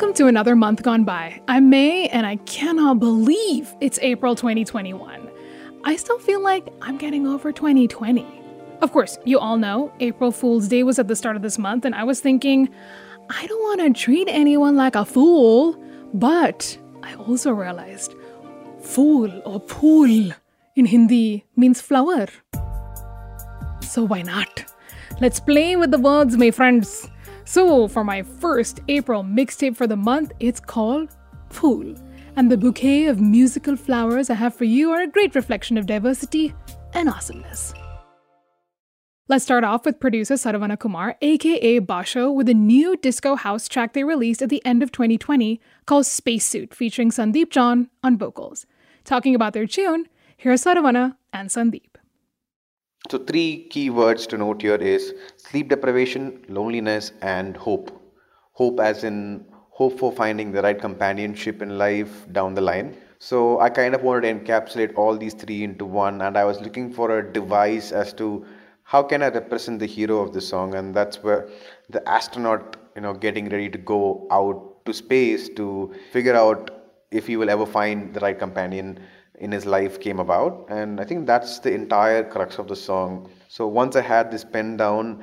Welcome to another month gone by. I'm May, and I cannot believe it's April 2021. I still feel like I'm getting over 2020. Of course, you all know April Fool's Day was at the start of this month, and I was thinking, I don't want to treat anyone like a fool. But I also realized fool or pool in Hindi means flower. So why not? Let's play with the words, my friends. So, for my first April mixtape for the month, it's called Fool. And the bouquet of musical flowers I have for you are a great reflection of diversity and awesomeness. Let's start off with producer Saravana Kumar, aka Basho, with a new disco house track they released at the end of 2020 called Spacesuit, featuring Sandeep John on vocals. Talking about their tune, here's Saravana and Sandeep. So, three key words to note here is sleep deprivation, loneliness, and hope. Hope, as in hope for finding the right companionship in life down the line. So, I kind of wanted to encapsulate all these three into one, and I was looking for a device as to how can I represent the hero of the song, and that's where the astronaut, you know, getting ready to go out to space to figure out if he will ever find the right companion in his life came about. And i think that's the entire crux of the song. So once i had this pen down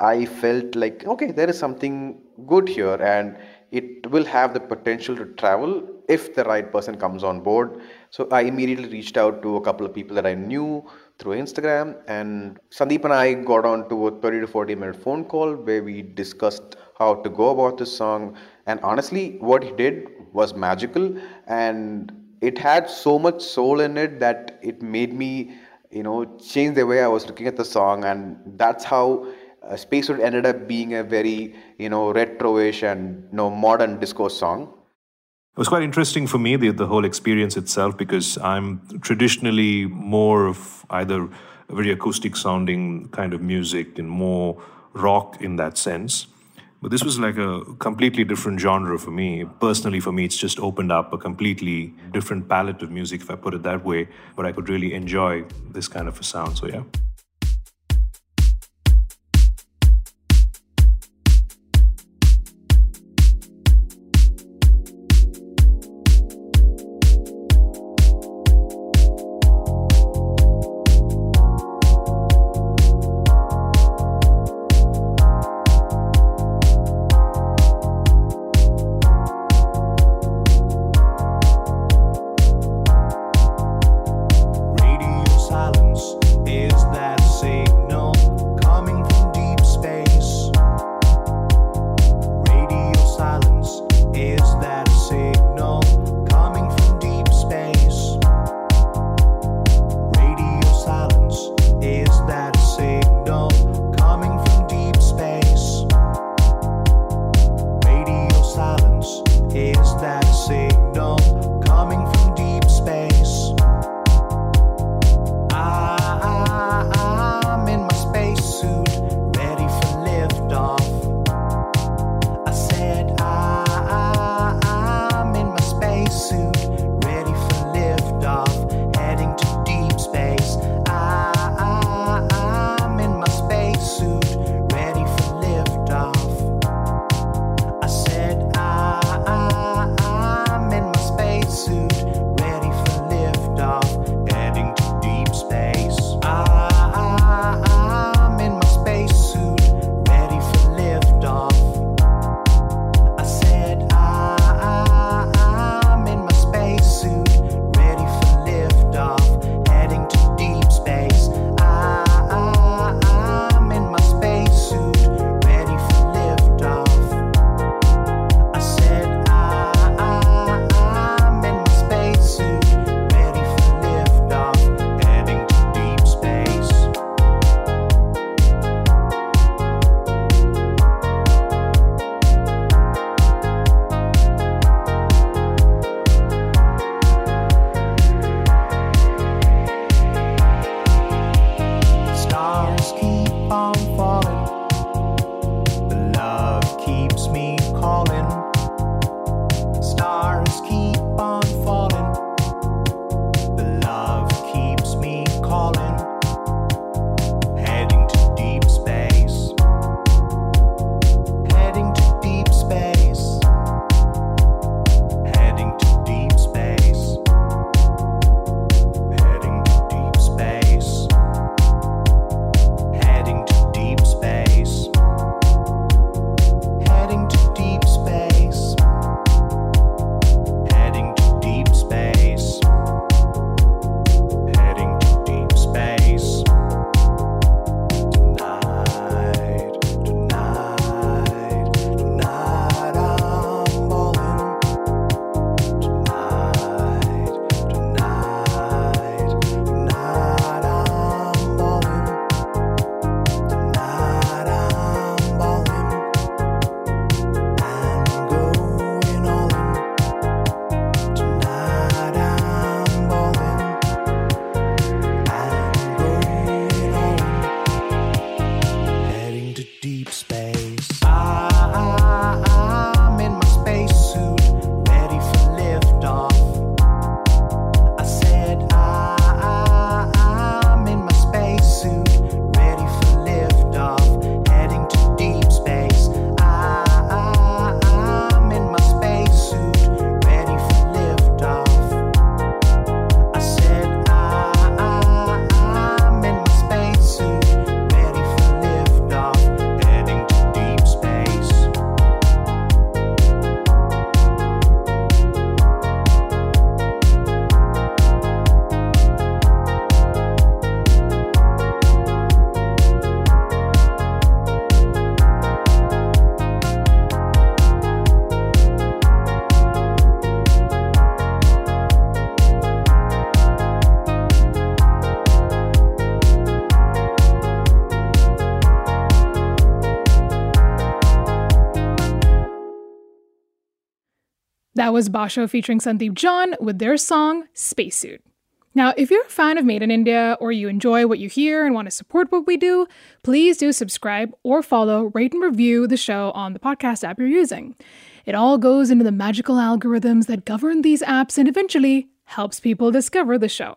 i felt like okay there is something good here. And it will have the potential to travel if the right person comes on board. So i immediately reached out to a couple of people that i knew through instagram. And sandeep and i got on to a 30 to 40 minute phone call where we discussed how to go about this song. And honestly what he did was magical. And it had so much soul in it that it made me you know change the way i was looking at the song and that's how uh, spacesuit ended up being a very you know retroish and you know modern disco song. It was quite interesting for me the, the whole experience itself because i'm traditionally more of either very acoustic sounding kind of music and more rock in that sense but this was like a completely different genre for me. Personally, for me, it's just opened up a completely different palette of music, if I put it that way, where I could really enjoy this kind of a sound. So, yeah. That was Basho featuring Sandeep John with their song Spacesuit. Now, if you're a fan of Made in India or you enjoy what you hear and want to support what we do, please do subscribe or follow, rate, and review the show on the podcast app you're using. It all goes into the magical algorithms that govern these apps and eventually helps people discover the show.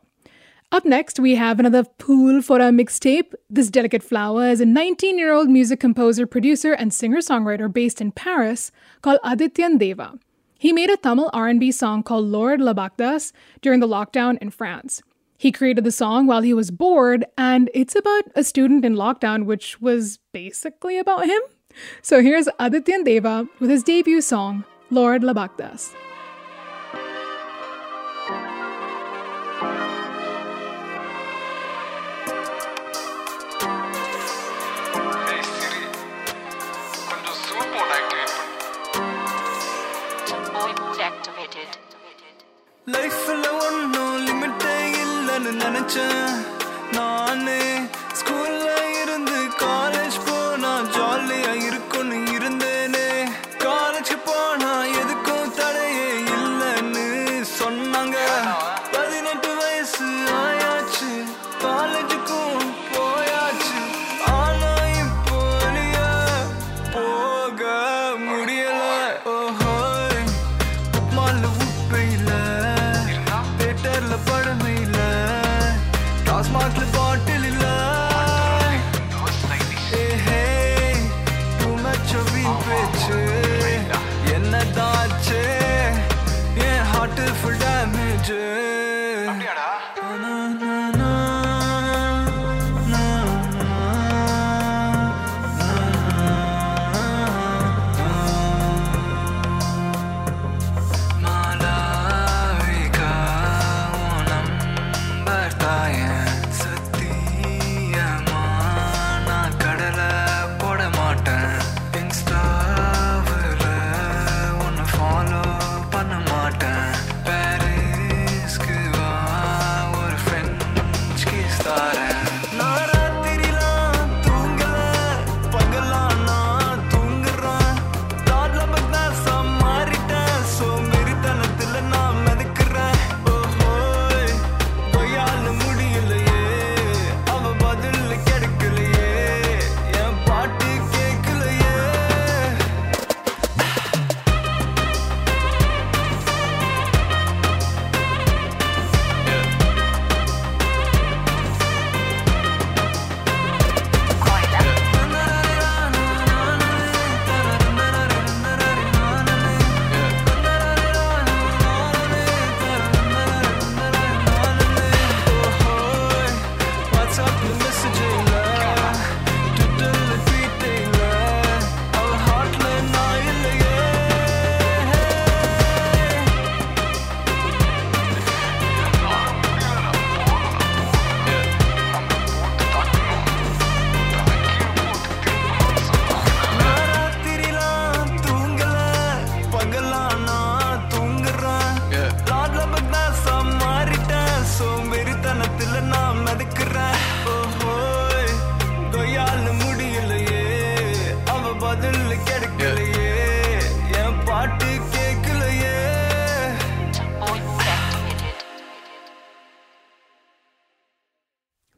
Up next, we have another pool for our mixtape. This delicate flower is a 19 year old music composer, producer, and singer songwriter based in Paris called Adityan Deva. He made a Tamil R&B song called Lord Labakdas during the lockdown in France. He created the song while he was bored, and it's about a student in lockdown, which was basically about him. So here's Adityan Deva with his debut song, Lord Labakdas. நினைச்சேன்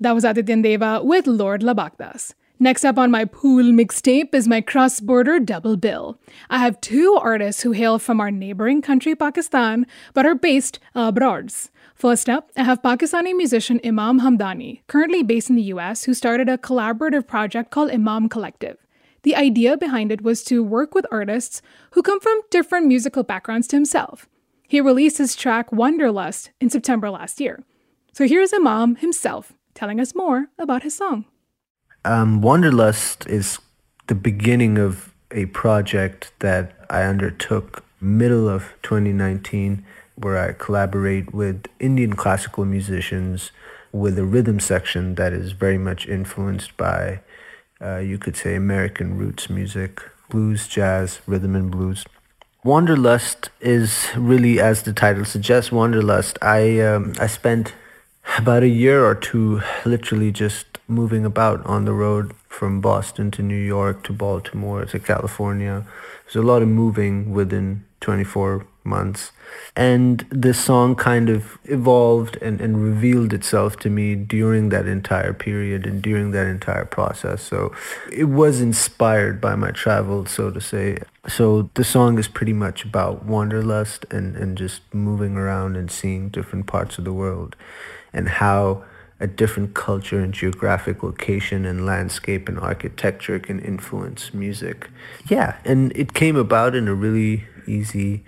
That was Adityan Deva with Lord Labakdas. Next up on my pool mixtape is my cross border double bill. I have two artists who hail from our neighboring country, Pakistan, but are based abroad. First up, I have Pakistani musician Imam Hamdani, currently based in the US, who started a collaborative project called Imam Collective. The idea behind it was to work with artists who come from different musical backgrounds to himself. He released his track Wanderlust in September last year. So here's Imam himself telling us more about his song. Um, Wanderlust is the beginning of a project that I undertook middle of 2019 where I collaborate with Indian classical musicians with a rhythm section that is very much influenced by, uh, you could say, American roots music, blues, jazz, rhythm and blues. Wanderlust is really, as the title suggests, Wanderlust. I um, I spent about a year or two literally just moving about on the road from Boston to New York to Baltimore to California. There's a lot of moving within 24 months. And the song kind of evolved and, and revealed itself to me during that entire period and during that entire process. So it was inspired by my travel, so to say. So the song is pretty much about wanderlust and, and just moving around and seeing different parts of the world and how a different culture and geographic location and landscape and architecture can influence music. Yeah, and it came about in a really easy,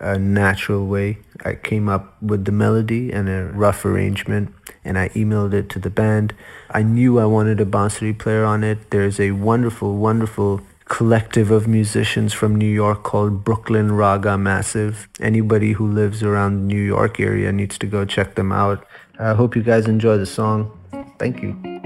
uh, natural way. I came up with the melody and a rough arrangement and I emailed it to the band. I knew I wanted a bansuri player on it. There's a wonderful, wonderful collective of musicians from New York called Brooklyn Raga Massive. Anybody who lives around the New York area needs to go check them out. I hope you guys enjoy the song. Thank you.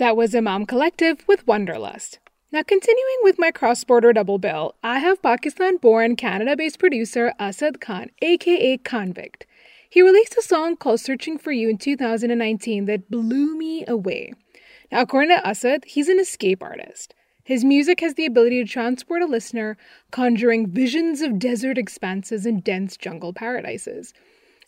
That was Imam Collective with Wanderlust. Now, continuing with my cross border double bill, I have Pakistan born, Canada based producer Asad Khan, aka Convict. He released a song called Searching for You in 2019 that blew me away. Now, according to Asad, he's an escape artist. His music has the ability to transport a listener, conjuring visions of desert expanses and dense jungle paradises.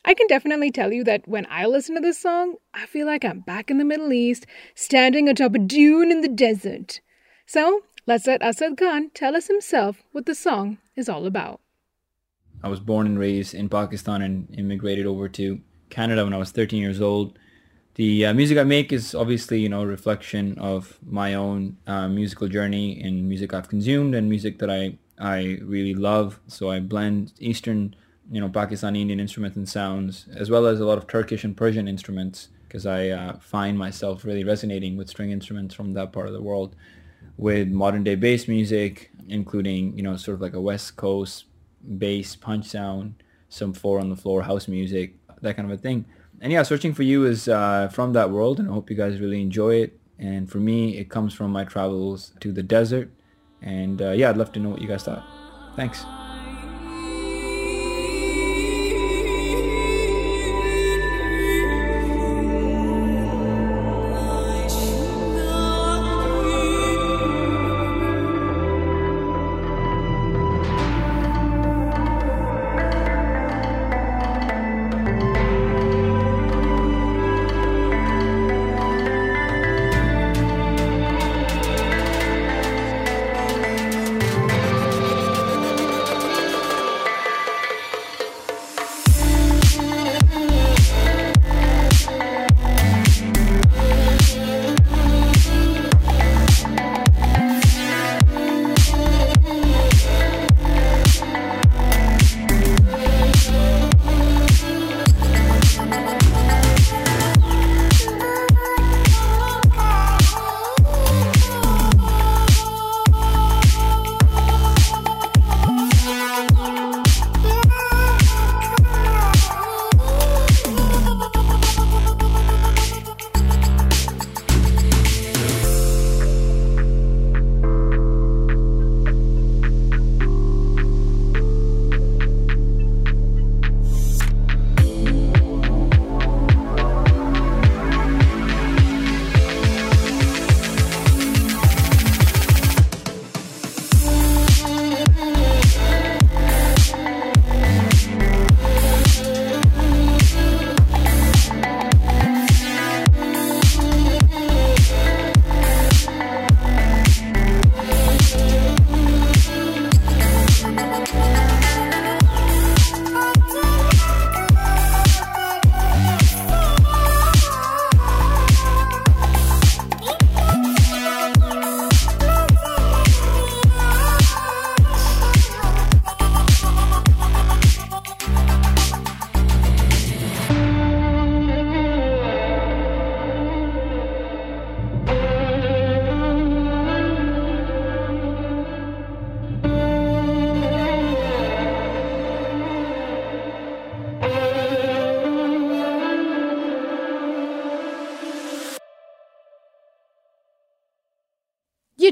I can definitely tell you that when I listen to this song, I feel like I'm back in the Middle East, standing atop a dune in the desert. So let's let Asad Khan tell us himself what the song is all about. I was born and raised in Pakistan and immigrated over to Canada when I was 13 years old. The uh, music I make is obviously, you know, a reflection of my own uh, musical journey and music I've consumed and music that I, I really love. So I blend Eastern you know, Pakistani Indian instruments and sounds, as well as a lot of Turkish and Persian instruments, because I uh, find myself really resonating with string instruments from that part of the world, with modern day bass music, including, you know, sort of like a West Coast bass punch sound, some four on the floor house music, that kind of a thing. And yeah, Searching for You is uh, from that world, and I hope you guys really enjoy it. And for me, it comes from my travels to the desert. And uh, yeah, I'd love to know what you guys thought. Thanks.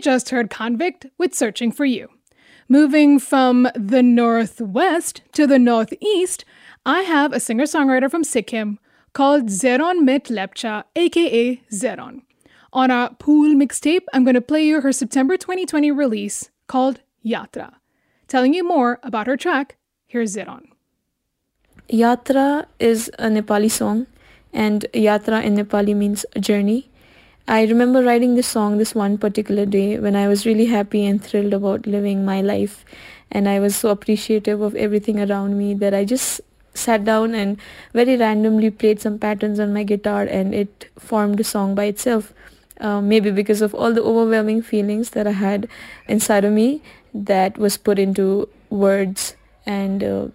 Just heard Convict with Searching for You. Moving from the northwest to the northeast, I have a singer songwriter from Sikkim called Zeron Mit Lepcha, aka Zeron. On our pool mixtape, I'm going to play you her September 2020 release called Yatra. Telling you more about her track, here's Zeron. Yatra is a Nepali song, and Yatra in Nepali means journey. I remember writing this song this one particular day when I was really happy and thrilled about living my life and I was so appreciative of everything around me that I just sat down and very randomly played some patterns on my guitar and it formed a song by itself. Uh, maybe because of all the overwhelming feelings that I had inside of me that was put into words and uh,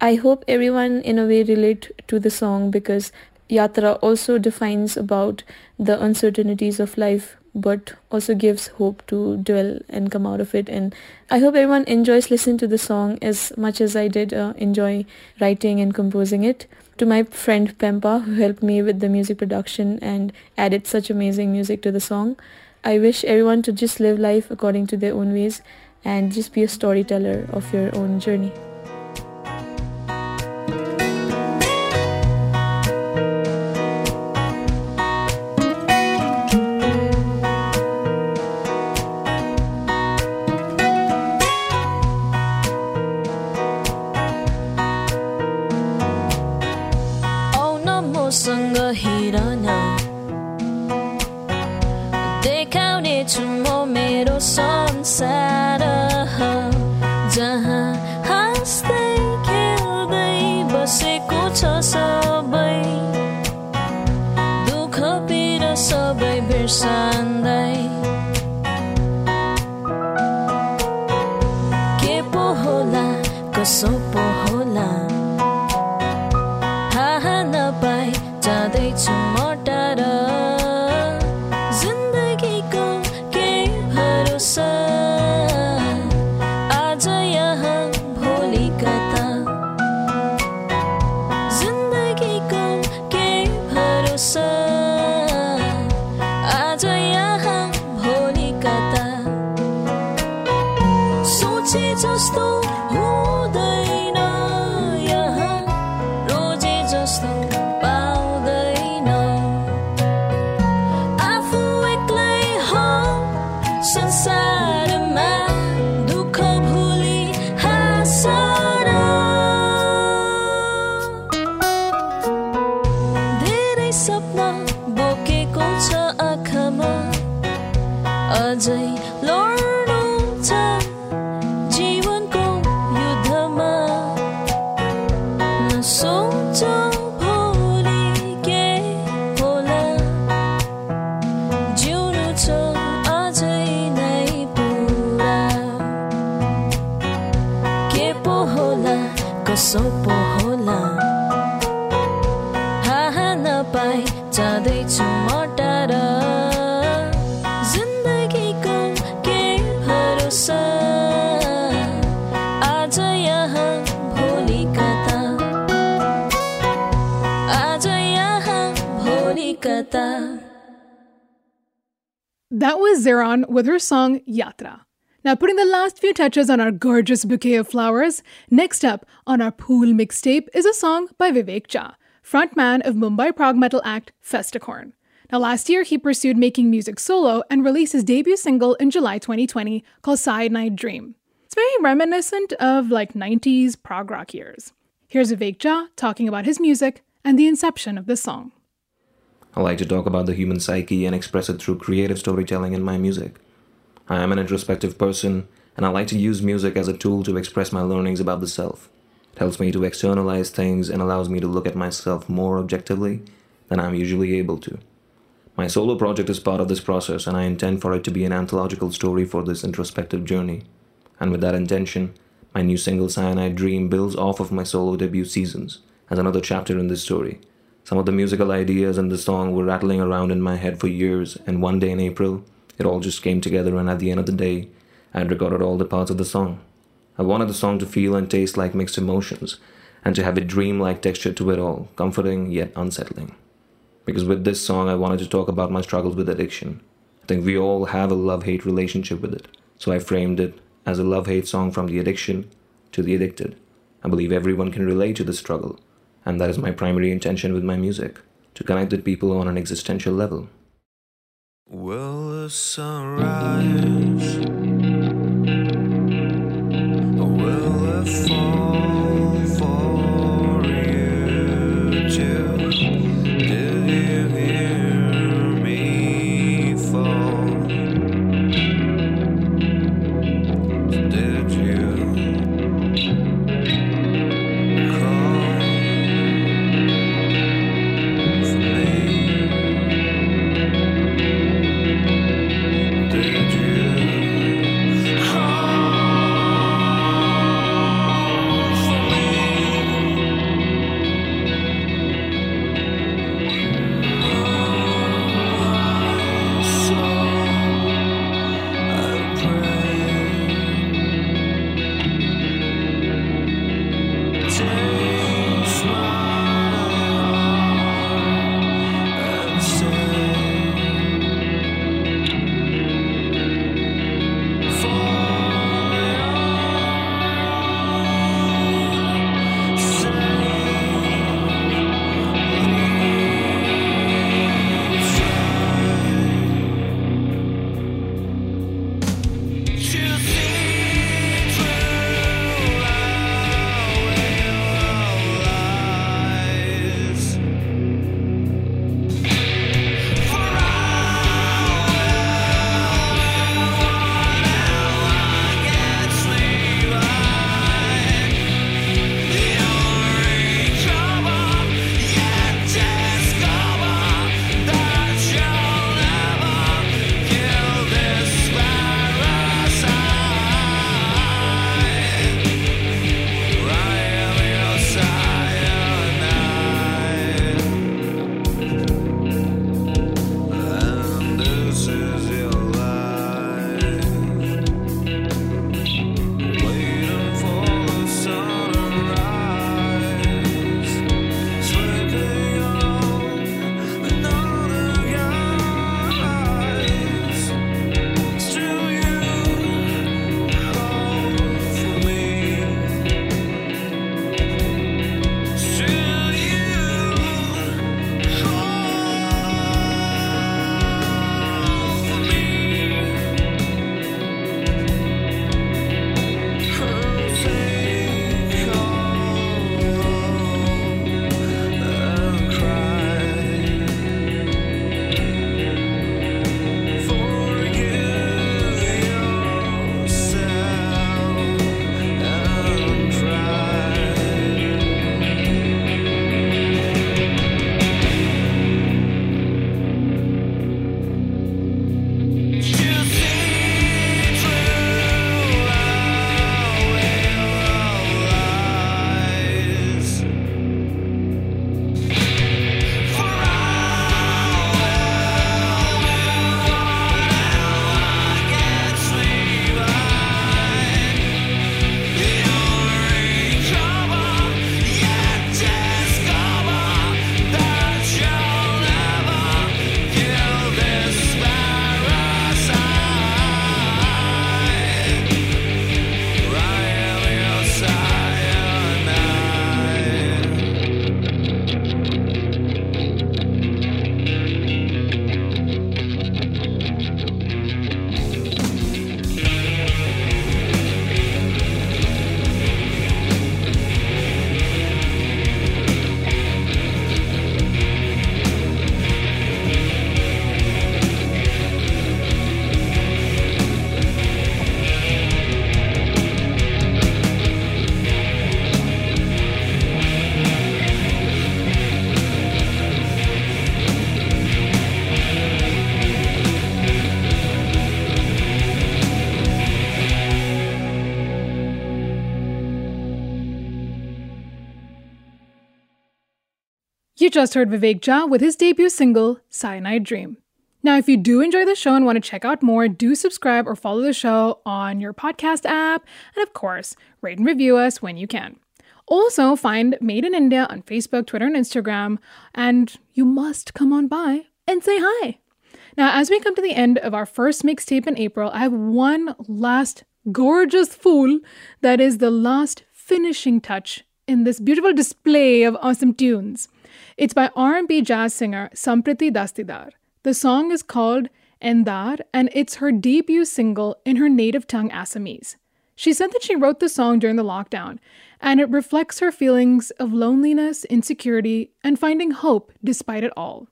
I hope everyone in a way relate to the song because Yatra also defines about the uncertainties of life but also gives hope to dwell and come out of it and i hope everyone enjoys listening to the song as much as i did uh, enjoy writing and composing it to my friend Pempa who helped me with the music production and added such amazing music to the song. I wish everyone to just live life according to their own ways and just be a storyteller of your own journey. That was Zeron with her song Yatra. Now, putting the last few touches on our gorgeous bouquet of flowers, next up on our pool mixtape is a song by Vivek Jha, frontman of Mumbai prog metal act Festicorn. Now, last year he pursued making music solo and released his debut single in July 2020 called Cyanide Dream. It's very reminiscent of like 90s prog rock years. Here's Vivek Jha talking about his music and the inception of this song. I like to talk about the human psyche and express it through creative storytelling in my music. I am an introspective person, and I like to use music as a tool to express my learnings about the self. It helps me to externalize things and allows me to look at myself more objectively than I'm usually able to. My solo project is part of this process, and I intend for it to be an anthological story for this introspective journey. And with that intention, my new single Cyanide Dream builds off of my solo debut seasons as another chapter in this story. Some of the musical ideas in the song were rattling around in my head for years, and one day in April, it all just came together, and at the end of the day, I had recorded all the parts of the song. I wanted the song to feel and taste like mixed emotions, and to have a dream like texture to it all, comforting yet unsettling. Because with this song, I wanted to talk about my struggles with addiction. I think we all have a love hate relationship with it, so I framed it as a love hate song from the addiction to the addicted. I believe everyone can relate to the struggle, and that is my primary intention with my music to connect with people on an existential level. The sunrise? Just heard Vivek Jha with his debut single, Cyanide Dream. Now, if you do enjoy the show and want to check out more, do subscribe or follow the show on your podcast app. And of course, rate and review us when you can. Also, find Made in India on Facebook, Twitter, and Instagram. And you must come on by and say hi. Now, as we come to the end of our first mixtape in April, I have one last gorgeous fool that is the last finishing touch in this beautiful display of awesome tunes. It's by R&B jazz singer Sampriti Dastidar. The song is called Endar and it's her debut single in her native tongue Assamese. She said that she wrote the song during the lockdown and it reflects her feelings of loneliness, insecurity, and finding hope despite it all.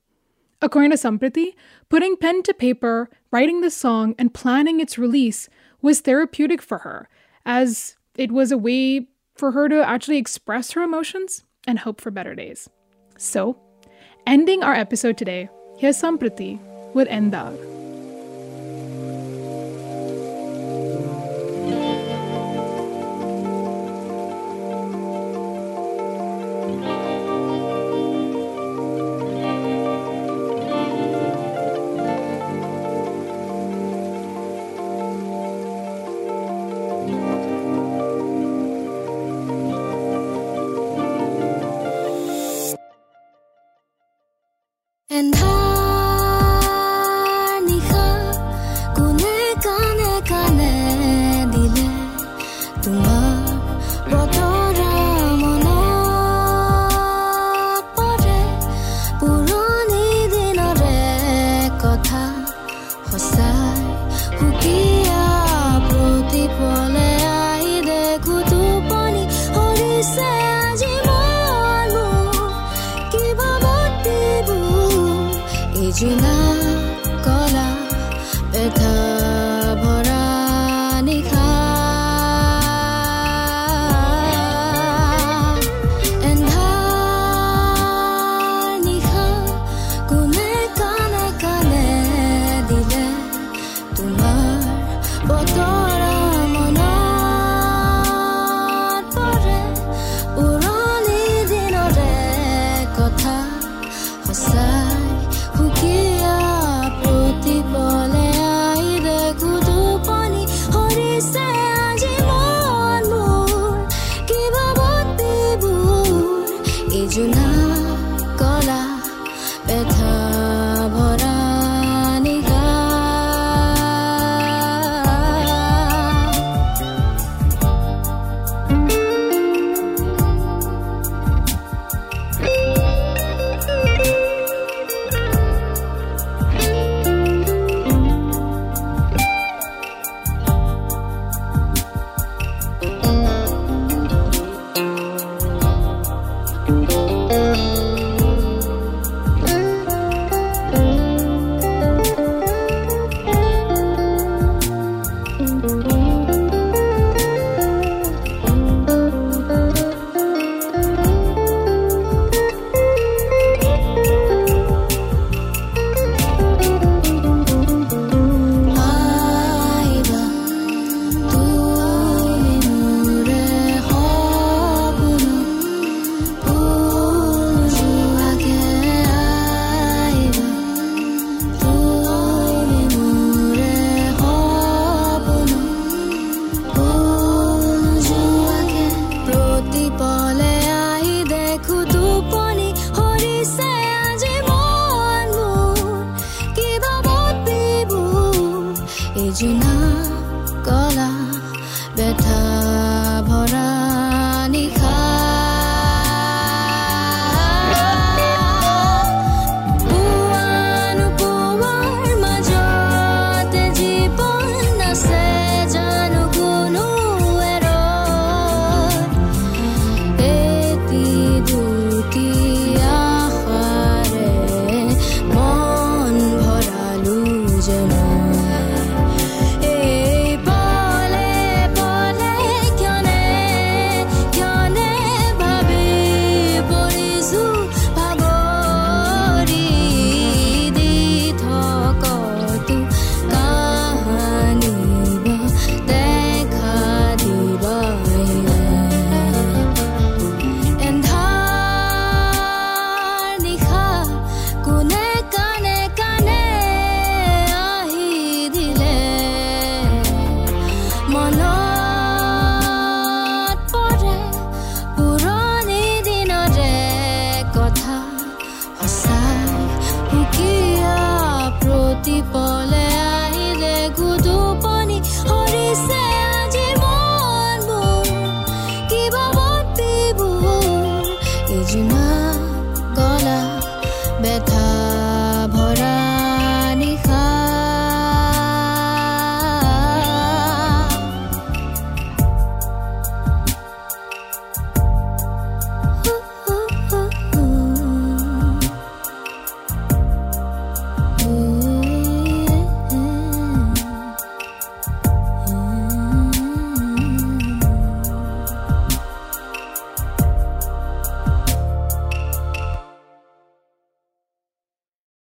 According to Sampriti, putting pen to paper, writing the song, and planning its release was therapeutic for her, as it was a way for her to actually express her emotions and hope for better days. So, ending our episode today, here's Sampriti with Endar.